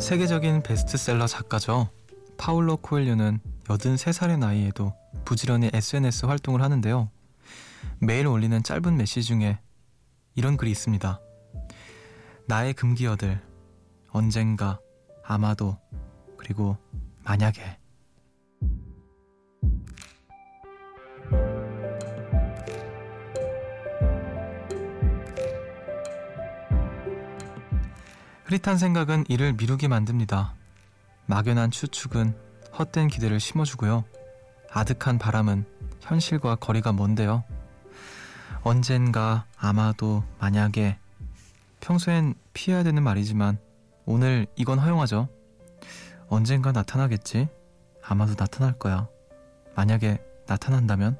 세계적인 베스트셀러 작가죠. 파울로 코엘료는 83살의 나이에도 부지런히 SNS 활동을 하는데요. 매일 올리는 짧은 메시지 중에 이런 글이 있습니다. 나의 금기어들, 언젠가, 아마도, 그리고 만약에. 흐릿한 생각은 이를 미루게 만듭니다. 막연한 추측은 헛된 기대를 심어주고요. 아득한 바람은 현실과 거리가 먼데요. 언젠가, 아마도, 만약에 평소엔 피해야 되는 말이지만 오늘 이건 허용하죠. 언젠가 나타나겠지? 아마도 나타날 거야. 만약에 나타난다면?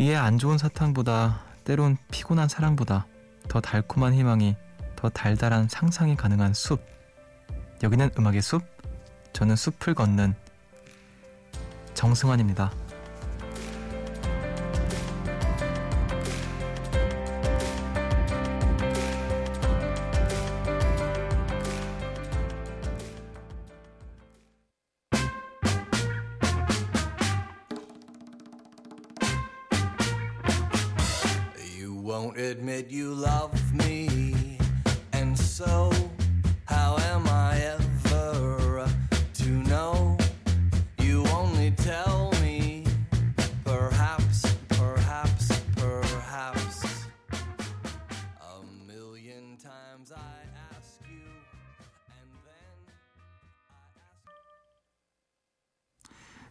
이에 안 좋은 사탕보다 때론 피곤한 사랑보다 더 달콤한 희망이 더 달달한 상상이 가능한 숲. 여기는 음악의 숲. 저는 숲을 걷는 정승환입니다.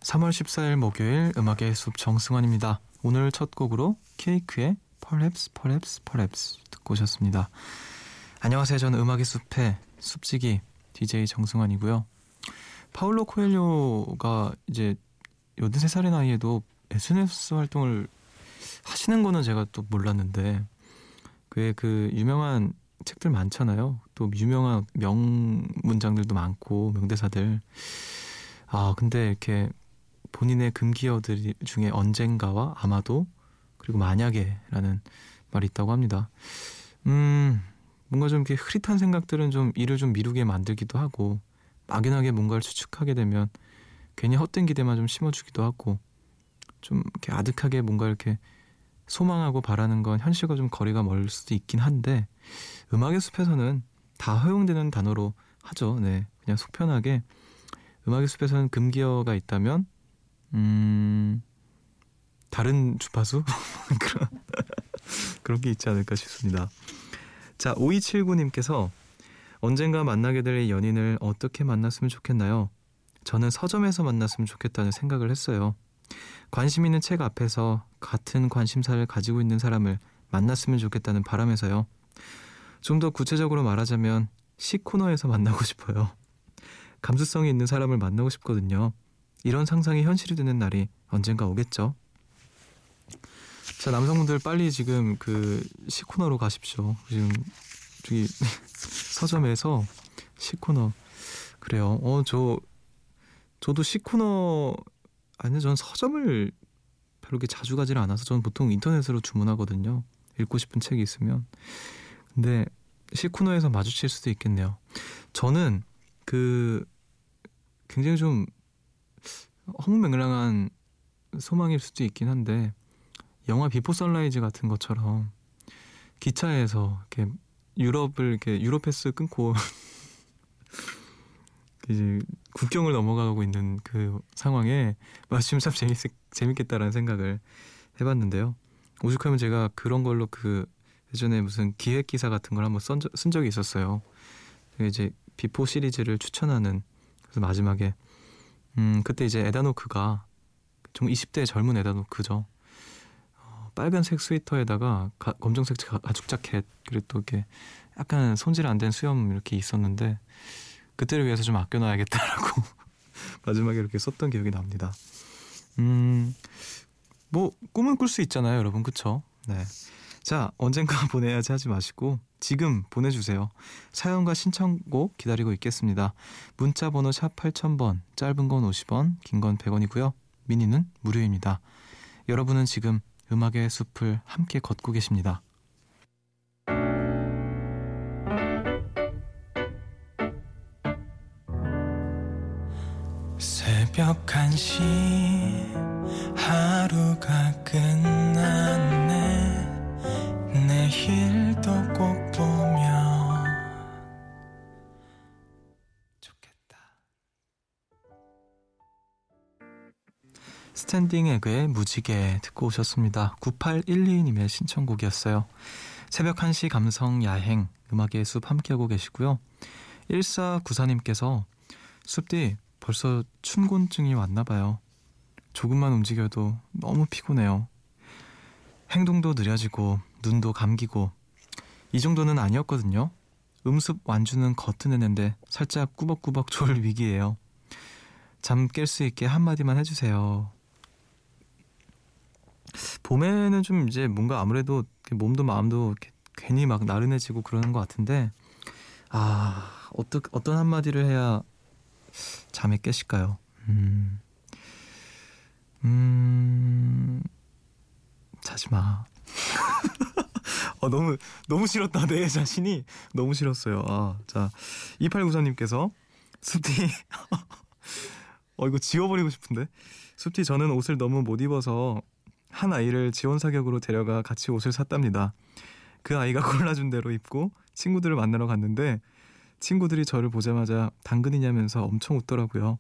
3월 14일 목요일 음악의 숲 정승환입니다. 오늘 첫 곡으로 케이크의 Perhaps, Perhaps, Perhaps 듣고 오셨습니다. 안녕하세요. 저는 음악의 숲의 숲지기 DJ 정승환이고요. 파울로 코엘료가 이제 83살의 나이에도 SNS 활동을 하시는 거는 제가 또 몰랐는데 그의 그 유명한 책들 많잖아요. 또 유명한 명문장들도 많고 명대사들. 아 근데 이렇게 본인의 금기어들 중에 언젠가와 아마도 그리고 만약에라는 말이 있다고 합니다. 음, 뭔가 좀 이렇게 흐릿한 생각들은 좀 일을 좀 미루게 만들기도 하고 막연하게 뭔가를 추측하게 되면 괜히 헛된 기대만 좀 심어주기도 하고 좀 이렇게 아득하게 뭔가 이렇게 소망하고 바라는 건 현실과 좀 거리가 멀 수도 있긴 한데 음악의 숲에서는 다 허용되는 단어로 하죠. 네, 그냥 속편하게 음악의 숲에서는 금기어가 있다면 음 다른 주파수? 그런, 그런 게 있지 않을까 싶습니다. 자, 5279님께서 언젠가 만나게 될 연인을 어떻게 만났으면 좋겠나요? 저는 서점에서 만났으면 좋겠다는 생각을 했어요. 관심 있는 책 앞에서 같은 관심사를 가지고 있는 사람을 만났으면 좋겠다는 바람에서요. 좀 더 구체적으로 말하자면 시 코너에서 만나고 싶어요. 감수성이 있는 사람을 만나고 싶거든요. 이런 상상이 현실이 되는 날이 언젠가 오겠죠. 자 남성분들 빨리 지금 그 시코너로 가십시오. 지금 저기 서점에서 시코너 그래요. 어 저 저도 시코너 아니 전 서점을 별로 그렇게 자주 가지를 않아서 저는 보통 인터넷으로 주문하거든요. 읽고 싶은 책이 있으면 근데 시 코너에서 마주칠 수도 있겠네요. 저는 그 굉장히 좀 허무맹랑한 소망일 수도 있긴 한데 영화 Before Sunrise 같은 것처럼 기차에서 이렇게 유럽을 이렇게 유럽 패스 끊고 이제 국경을 넘어가고 있는 그 상황에 마침 참 재밌, 재밌겠다라는 생각을 해봤는데요. 오죽하면 제가 그런 걸로 그 예전에 무슨 기획 기사 같은 걸 한번 쓴, 쓴 적이 있었어요. 이제 Before 시리즈를 추천하는 그래서 마지막에 음 그때 이제 에단 호크가 좀 20대 젊은 에단 호크죠. 빨간색 스웨터에다가 가, 검정색 가죽 자켓 그리고 또 이렇게 약간 손질 안 된 수염 이렇게 있었는데 그때를 위해서 좀 아껴놔야겠다라고 마지막에 이렇게 썼던 기억이 납니다. 음, 뭐 꿈은 꿀 수 있잖아요, 여러분, 그쵸? 네. 자, 언젠가 보내야지 하지 마시고 지금 보내주세요. 사연과 신청곡 기다리고 있겠습니다. 문자 번호 샵 8000번, 짧은 건 50원, 긴 건 100원이고요. 미니는 무료입니다. 여러분은 지금 음악의 숲을 함께 걷고 계십니다. 새벽 1시 하루가 끝난 Standing Egg의 무지개 듣고 오셨습니다 9812님의 신청곡이었어요 새벽 1시 감성 야행 음악의 숲 함께하고 계시고요 1494님께서 숲디 벌써 춘곤증이 왔나 봐요. 조금만 움직여도 너무 피곤해요. 행동도 느려지고 눈도 감기고 이 정도는 아니었거든요. 음숲 완주는 거뜬했는데 살짝 꾸벅꾸벅 졸 위기예요. 잠 깰 수 있게 한마디만 해주세요. 봄에는 좀 이제 뭔가 아무래도 몸도 마음도 괜히 막 나른해지고 그러는 것 같은데 아 어떤 어떤 한마디를 해야 잠에 깨실까요? 음, 음, 자지 마. 어, 너무, 너무 싫었다. 내 자신이 너무 싫었어요. 아, 자, 2894님께서 숲티. 어, 이거 지워버리고 싶은데. 숲티, 저는 옷을 너무 못 입어서 한 아이를 지원 사격으로 데려가 같이 옷을 샀답니다. 그 아이가 골라준 대로 입고 친구들을 만나러 갔는데 친구들이 저를 보자마자 당근이냐면서 엄청 웃더라고요.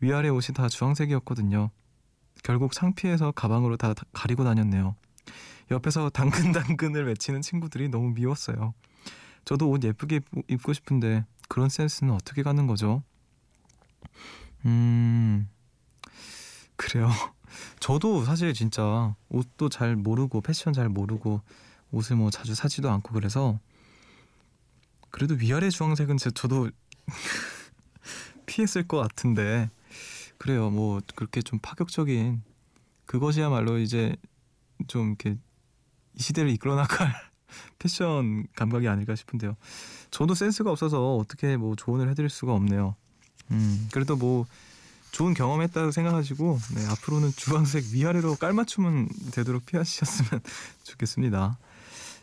위아래 옷이 다 주황색이었거든요. 결국 창피해서 가방으로 다 가리고 다녔네요. 옆에서 당근당근을 외치는 친구들이 너무 미웠어요. 저도 옷 예쁘게 입고 싶은데 그런 센스는 어떻게 가는 거죠? 음, 그래요. 저도 사실 진짜 옷도 잘 모르고 패션 잘 모르고 옷을 뭐 자주 사지도 않고 그래서 그래도 위아래 주황색은 제 저도 피했을 것 같은데 그래요. 뭐 그렇게 좀 파격적인 그것이야말로 이제 좀 이렇게 이 시대를 이끌어 나갈 패션 감각이 아닐까 싶은데요. 저도 센스가 없어서 어떻게 뭐 조언을 해드릴 수가 없네요. 음, 그래도 뭐 좋은 경험했다고 생각하시고 네, 앞으로는 주황색 위아래로 깔맞춤은 되도록 피하셨으면 좋겠습니다.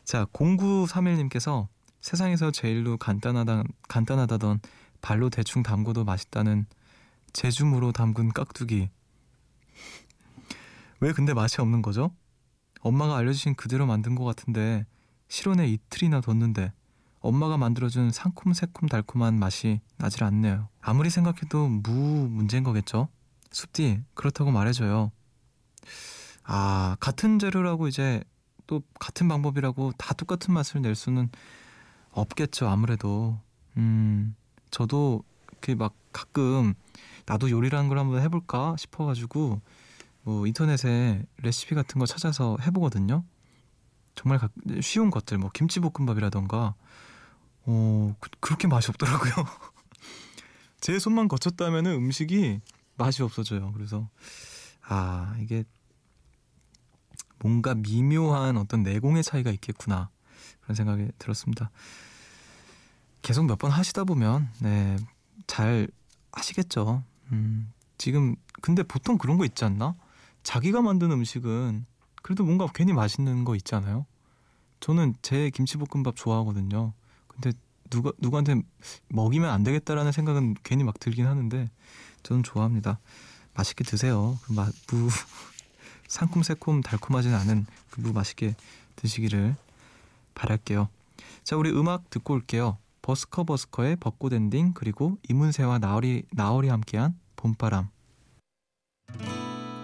자, 0931님께서 세상에서 제일로 간단하다, 간단하다던 발로 대충 담궈도 맛있다는 제주무로 담근 깍두기. 왜 근데 맛이 없는 거죠? 엄마가 알려주신 그대로 만든 것 같은데 실온에 이틀이나 뒀는데 엄마가 만들어준 상콤 새콤 달콤한 맛이 나질 않네요. 아무리 생각해도 무 문제인 거겠죠? 숲디 그렇다고 말해줘요. 아 같은 재료라고 이제 또 같은 방법이라고 다 똑같은 맛을 낼 수는 없겠죠 아무래도 음 저도 그 막 가끔 나도 요리라는 걸 한번 해볼까 싶어가지고 뭐 인터넷에 레시피 같은 거 찾아서 해보거든요 정말 쉬운 것들 뭐 김치볶음밥이라던가 어 그, 그렇게 맛이 없더라고요 제 손만 거쳤다면은 음식이 맛이 없어져요 그래서 아 이게 뭔가 미묘한 어떤 내공의 차이가 있겠구나 그런 생각이 들었습니다. 계속 몇 번 하시다 보면 네, 잘 하시겠죠. 음, 지금 근데 보통 그런 거 있지 않나? 자기가 만든 음식은 그래도 뭔가 괜히 맛있는 거 있잖아요. 저는 제 김치볶음밥 좋아하거든요. 근데 누가 누구한테 먹이면 안 되겠다라는 생각은 괜히 막 들긴 하는데 저는 좋아합니다. 맛있게 드세요. 그 마, 무 상콤 새콤 달콤하진 않은 그 무 맛있게 드시기를 바랄게요. 자, 우리 음악 듣고 올게요. 버스커 버스커의 벚꽃 엔딩 그리고 이문세와 나얼이 나얼이 함께한 봄바람.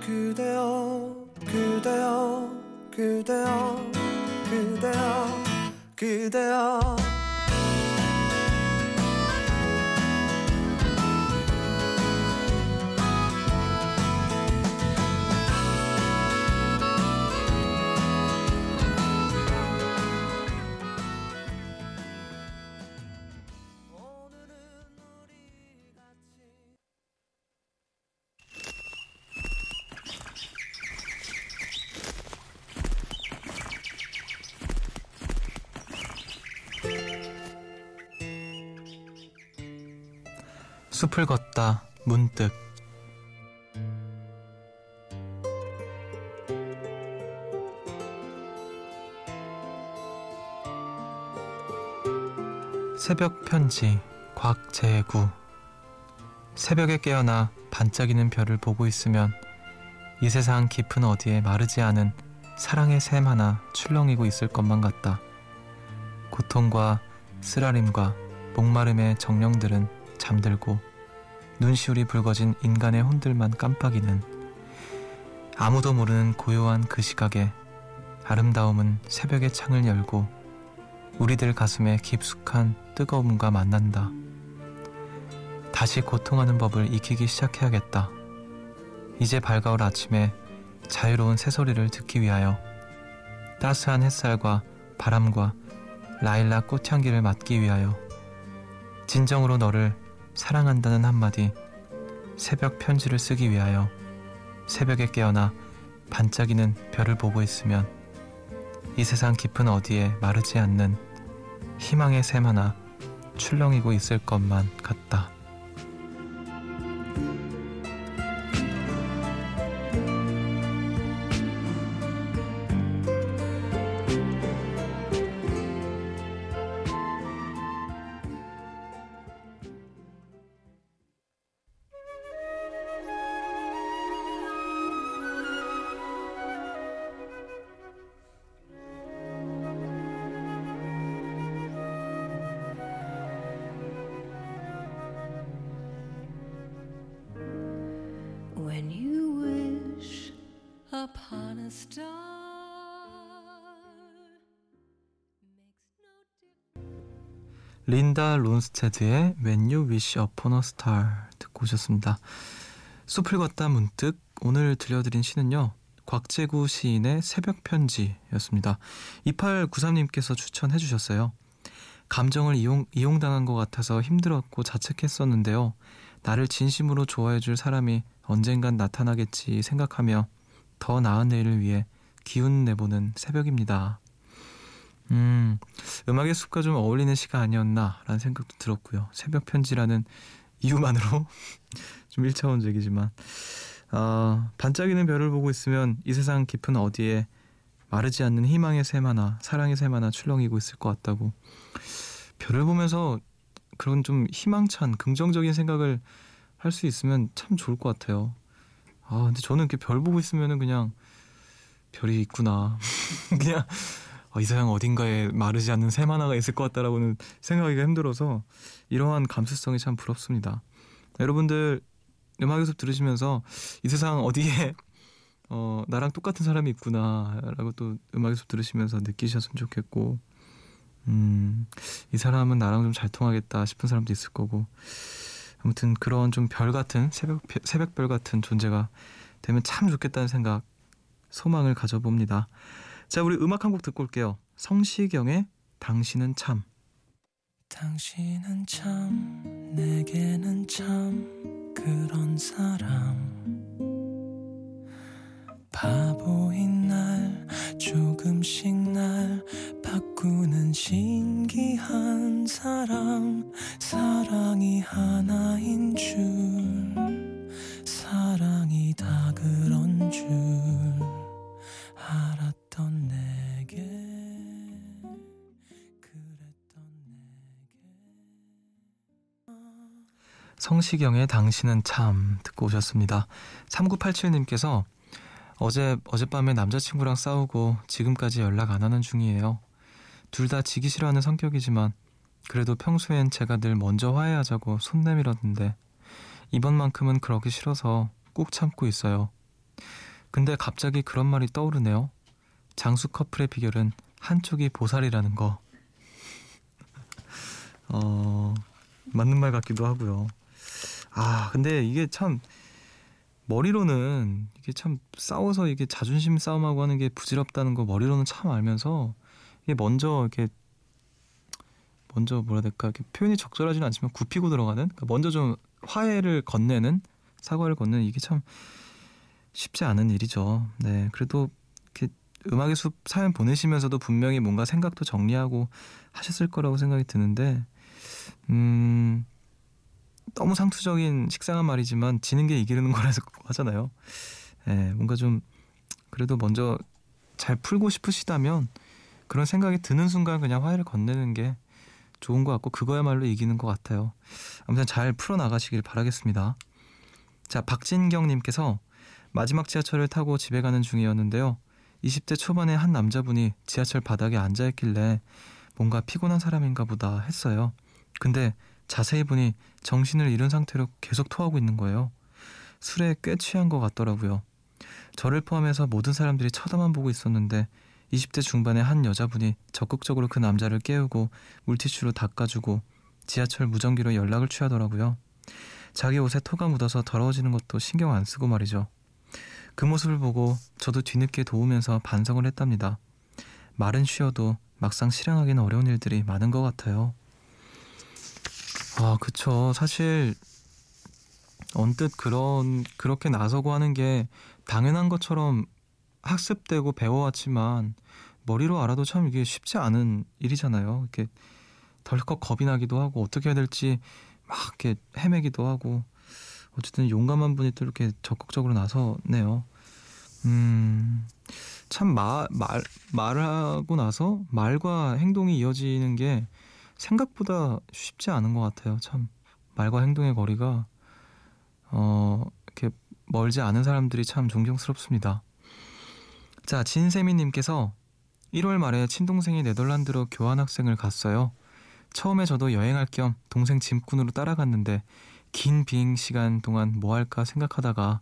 그대여 그대여 그대여 그대여 그대여 숲을 걷다 문득 새벽 편지 곽재구 새벽에 깨어나 반짝이는 별을 보고 있으면 이 세상 깊은 어디에 마르지 않은 사랑의 샘 하나 출렁이고 있을 것만 같다. 고통과 쓰라림과 목마름의 정령들은 잠들고 눈시울이 붉어진 인간의 혼들만 깜빡이는 아무도 모르는 고요한 그 시각에 아름다움은 새벽의 창을 열고 우리들 가슴에 깊숙한 뜨거움과 만난다. 다시 고통하는 법을 익히기 시작해야겠다. 이제 밝아올 아침에 자유로운 새소리를 듣기 위하여 따스한 햇살과 바람과 라일락 꽃향기를 맡기 위하여 진정으로 너를 사랑한다는 한마디 새벽 편지를 쓰기 위하여 새벽에 깨어나 반짝이는 별을 보고 있으면 이 세상 깊은 어디에 마르지 않는 희망의 샘 하나 출렁이고 있을 것만 같다. 린다 론스테드의 When You Wish Upon a Star 듣고 오셨습니다. 숲을 걷다 문득 오늘 들려드린 시는요. 곽재구 시인의 새벽 편지였습니다. 2893님께서 추천해 주셨어요. 감정을 이용, 이용당한 것 같아서 힘들었고 자책했었는데요. 나를 진심으로 좋아해 줄 사람이 언젠간 나타나겠지 생각하며 더 나은 내일을 위해 기운 내보는 새벽입니다. 음, 음악의 숲과 좀 어울리는 시가 아니었나라는 생각도 들었고요. 새벽 편지라는 이유만으로 좀 1차원적이지만 아, 반짝이는 별을 보고 있으면 이 세상 깊은 어디에 마르지 않는 희망의 샘 하나, 사랑의 샘 하나 출렁이고 있을 것 같다고 별을 보면서 그런 좀 희망찬 긍정적인 생각을 할 수 있으면 참 좋을 것 같아요. 아, 근데 저는 이렇게 별 보고 있으면은 그냥 별이 있구나. 그냥 어, 이 세상 어딘가에 마르지 않는 샘 하나가 있을 것 같다라고는 생각하기가 힘들어서 이러한 감수성이 참 부럽습니다. 여러분들 음악의 숲 들으시면서 이 세상 어디에 어, 나랑 똑같은 사람이 있구나라고 또 음악의 숲 들으시면서 느끼셨으면 좋겠고 음, 이 사람은 나랑 좀 잘 통하겠다 싶은 사람도 있을 거고 아무튼 그런 좀 별 같은 새벽 새벽별 같은 존재가 되면 참 좋겠다는 생각 소망을 가져봅니다. 자, 우리 음악 한 곡 듣고 올게요. 성시경의 당신은 참. 당신은 참 내게는 참 그런 사람 바보인 날 조금씩 날 바꾸는 신기한 사람 사랑이 하나인 줄 사랑이 다 그런 줄 성시경의 당신은 참 듣고 오셨습니다. 3987님께서 어제 어젯밤에 남자친구랑 싸우고 지금까지 연락 안 하는 중이에요. 둘 다 지기 싫어하는 성격이지만 그래도 평소엔 제가 늘 먼저 화해하자고 손 내밀었는데 이번만큼은 그러기 싫어서 꾹 참고 있어요. 근데 갑자기 그런 말이 떠오르네요. 장수 커플의 비결은 한쪽이 보살이라는 거. 어, 맞는 말 같기도 하고요. 아, 근데 이게 참 머리로는 이게 참 싸워서 이게 자존심 싸움하고 하는 게 부질없다는 거 머리로는 참 알면서 이게 먼저 이렇게 먼저 뭐라 해야 될까 이렇게 표현이 적절하지는 않지만 굽히고 들어가는 그러니까 먼저 좀 화해를 건네는 사과를 건네는 이게 참 쉽지 않은 일이죠. 네, 그래도 이렇게 음악의 숲 사연 보내시면서도 분명히 뭔가 생각도 정리하고 하셨을 거라고 생각이 드는데 음. 너무 상투적인 식상한 말이지만 지는 게 이기는 거라서 하잖아요. 예, 뭔가 좀 그래도 먼저 잘 풀고 싶으시다면 그런 생각이 드는 순간 그냥 화해를 건네는 게 좋은 것 같고 그거야말로 이기는 것 같아요. 아무튼 잘 풀어나가시길 바라겠습니다. 자, 박진경님께서 마지막 지하철을 타고 집에 가는 중이었는데요. 20대 초반에 한 남자분이 지하철 바닥에 앉아있길래 뭔가 피곤한 사람인가 보다 했어요. 근데 자세히 보니 정신을 잃은 상태로 계속 토하고 있는 거예요. 술에 꽤 취한 것 같더라고요. 저를 포함해서 모든 사람들이 쳐다만 보고 있었는데 20대 중반의 한 여자분이 적극적으로 그 남자를 깨우고 물티슈로 닦아주고 지하철 무전기로 연락을 취하더라고요. 자기 옷에 토가 묻어서 더러워지는 것도 신경 안 쓰고 말이죠. 그 모습을 보고 저도 뒤늦게 도우면서 반성을 했답니다. 말은 쉬어도 막상 실행하기는 어려운 일들이 많은 것 같아요. 아, 그쵸. 사실 언뜻 그런 그렇게 나서고 하는 게 당연한 것처럼 학습되고 배워왔지만 머리로 알아도 참 이게 쉽지 않은 일이잖아요. 이렇게 덜컥 겁이 나기도 하고 어떻게 해야 될지 막 이렇게 헤매기도 하고 어쨌든 용감한 분이 또 이렇게 적극적으로 나서네요. 음, 참 말, 말, 말하고 나서 말과 행동이 이어지는 게 생각보다 쉽지 않은 것 같아요. 참 말과 행동의 거리가 어, 이렇게 멀지 않은 사람들이 참 존경스럽습니다. 자, 진세미님께서 1월 말에 친동생이 네덜란드로 교환학생을 갔어요. 처음에 저도 여행할 겸 동생 짐꾼으로 따라갔는데 긴 비행 시간 동안 뭐 할까 생각하다가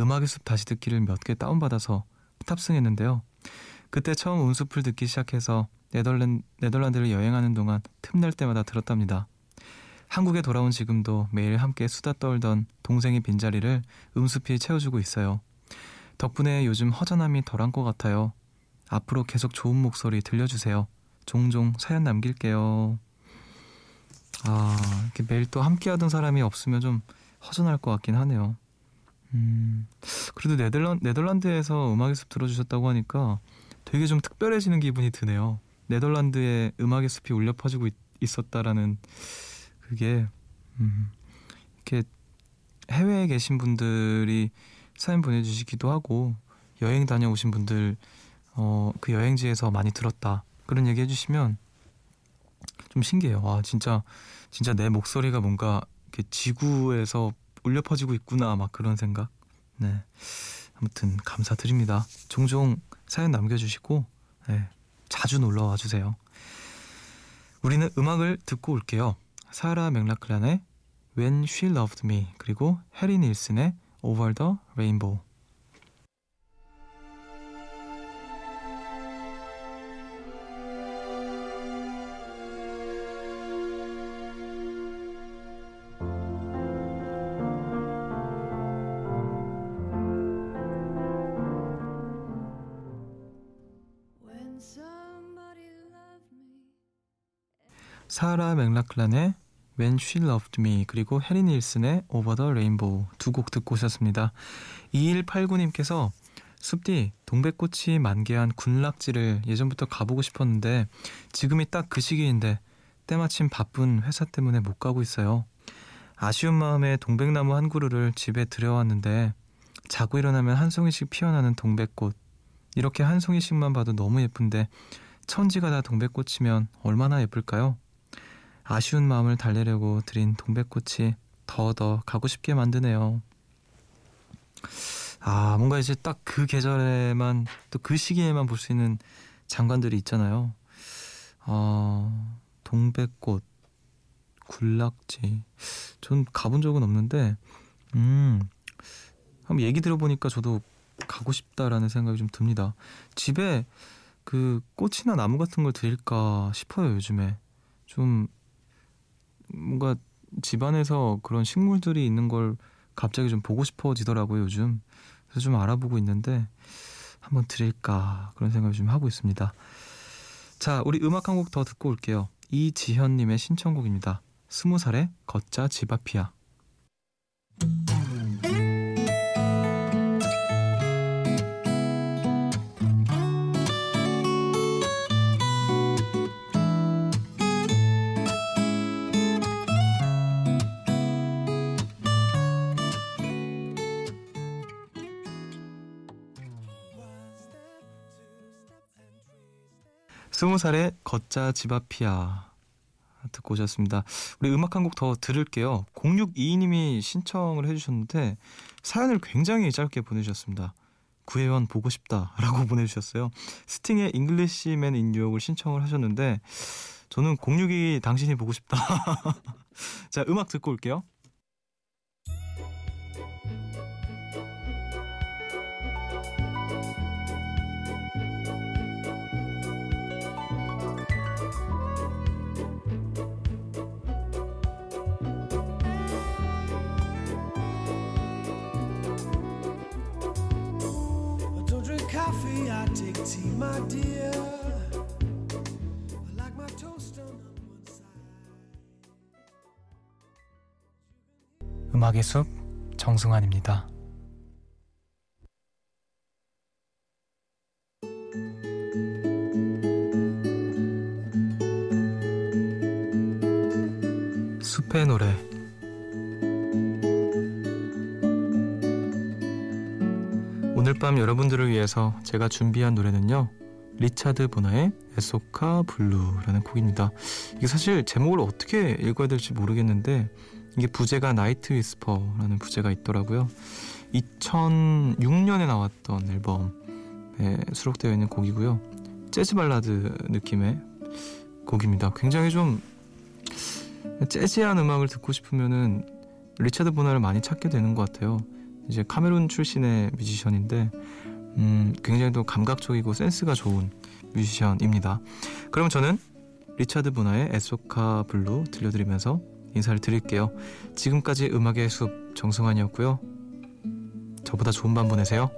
음악의 숲 다시 듣기를 몇 개 다운받아서 탑승했는데요. 그때 처음 운숲을 듣기 시작해서 네덜란, 네덜란드를 여행하는 동안 틈날 때마다 들었답니다. 한국에 돌아온 지금도 매일 함께 수다 떨던 동생의 빈자리를 음숲이 채워주고 있어요. 덕분에 요즘 허전함이 덜한 것 같아요. 앞으로 계속 좋은 목소리 들려주세요. 종종 사연 남길게요. 아, 이렇게 매일 또 함께하던 사람이 없으면 좀 허전할 것 같긴 하네요. 음, 그래도 네덜란, 네덜란드에서 음악의 숲 들어주셨다고 하니까 되게 좀 특별해지는 기분이 드네요. 네덜란드에 음악의 숲이 울려 퍼지고 있, 있었다라는 그게 음, 이렇게 해외에 계신 분들이 사연 보내주시기도 하고 여행 다녀오신 분들 어, 그 여행지에서 많이 들었다 그런 얘기 해주시면 좀 신기해요. 와 진짜 진짜 내 목소리가 뭔가 이렇게 지구에서 울려 퍼지고 있구나 막 그런 생각. 네 아무튼 감사드립니다. 종종 사연 남겨주시고 네, 자주 놀러 와 주세요. 우리는 음악을 듣고 올게요. 사라 맥락클란의 When She Loved Me 그리고 해리 닐슨의 Over the Rainbow 사라 맥락클란의 When She Loved Me 그리고 해리 닐슨의 Over the Rainbow 두 곡 듣고 오셨습니다. 2189님께서 숲디 동백꽃이 만개한 군락지를 예전부터 가보고 싶었는데 지금이 딱 그 시기인데 때마침 바쁜 회사 때문에 못 가고 있어요. 아쉬운 마음에 동백나무 한 그루를 집에 들여왔는데 자고 일어나면 한 송이씩 피어나는 동백꽃 이렇게 한 송이씩만 봐도 너무 예쁜데 천지가 다 동백꽃이면 얼마나 예쁠까요? 아쉬운 마음을 달래려고 드린 동백꽃이 더더 가고 싶게 만드네요. 아, 뭔가 이제 딱 그 계절에만 또 그 시기에만 볼 수 있는 장관들이 있잖아요. 어, 동백꽃, 굴락지. 전 가본 적은 없는데, 음, 한번 얘기 들어보니까 저도 가고 싶다라는 생각이 좀 듭니다. 집에 그 꽃이나 나무 같은 걸 드릴까 싶어요, 요즘에. 좀 뭔가 집안에서 그런 식물들이 있는 걸 갑자기 좀 보고 싶어지더라고요, 요즘. 그래서 좀 알아보고 있는데 한번 드릴까 그런 생각을 좀 하고 있습니다. 자, 우리 음악 한 곡 더 듣고 올게요. 이지현님의 신청곡입니다. 스무 살의 걷자 집 앞이야. 스무 살의 걷자 집 앞이야 듣고 오셨습니다. 우리 음악 한 곡 더 들을게요. 0622님이 신청을 해주셨는데 사연을 굉장히 짧게 보내주셨습니다. 구혜원 보고 싶다라고 보내주셨어요. 스팅의 Englishman in New York을 신청을 하셨는데 저는 062 당신이 보고 싶다. 자 음악 듣고 올게요. 음악의 숲 정승환입니다. 숲의 노래 밤 여러분들을 위해서 제가 준비한 노래는요 리차드 보나의 Esoka Bulu라는 곡입니다. 이게 사실 제목을 어떻게 읽어야 될지 모르겠는데 이게 부제가 Night Whisper라는 부제가 있더라고요. 2006년에 나왔던 앨범에 수록되어 있는 곡이고요. 재즈 발라드 느낌의 곡입니다. 굉장히 좀 재즈한 음악을 듣고 싶으면은 리차드 보나를 많이 찾게 되는 것 같아요. 이제 카메룬 출신의 뮤지션인데 음, 굉장히 또 감각적이고 센스가 좋은 뮤지션입니다. 그럼 저는 리차드 보나의 Esoka Bulu 들려드리면서 인사를 드릴게요. 지금까지 음악의 숲 정승환이었고요. 저보다 좋은 밤 보내세요.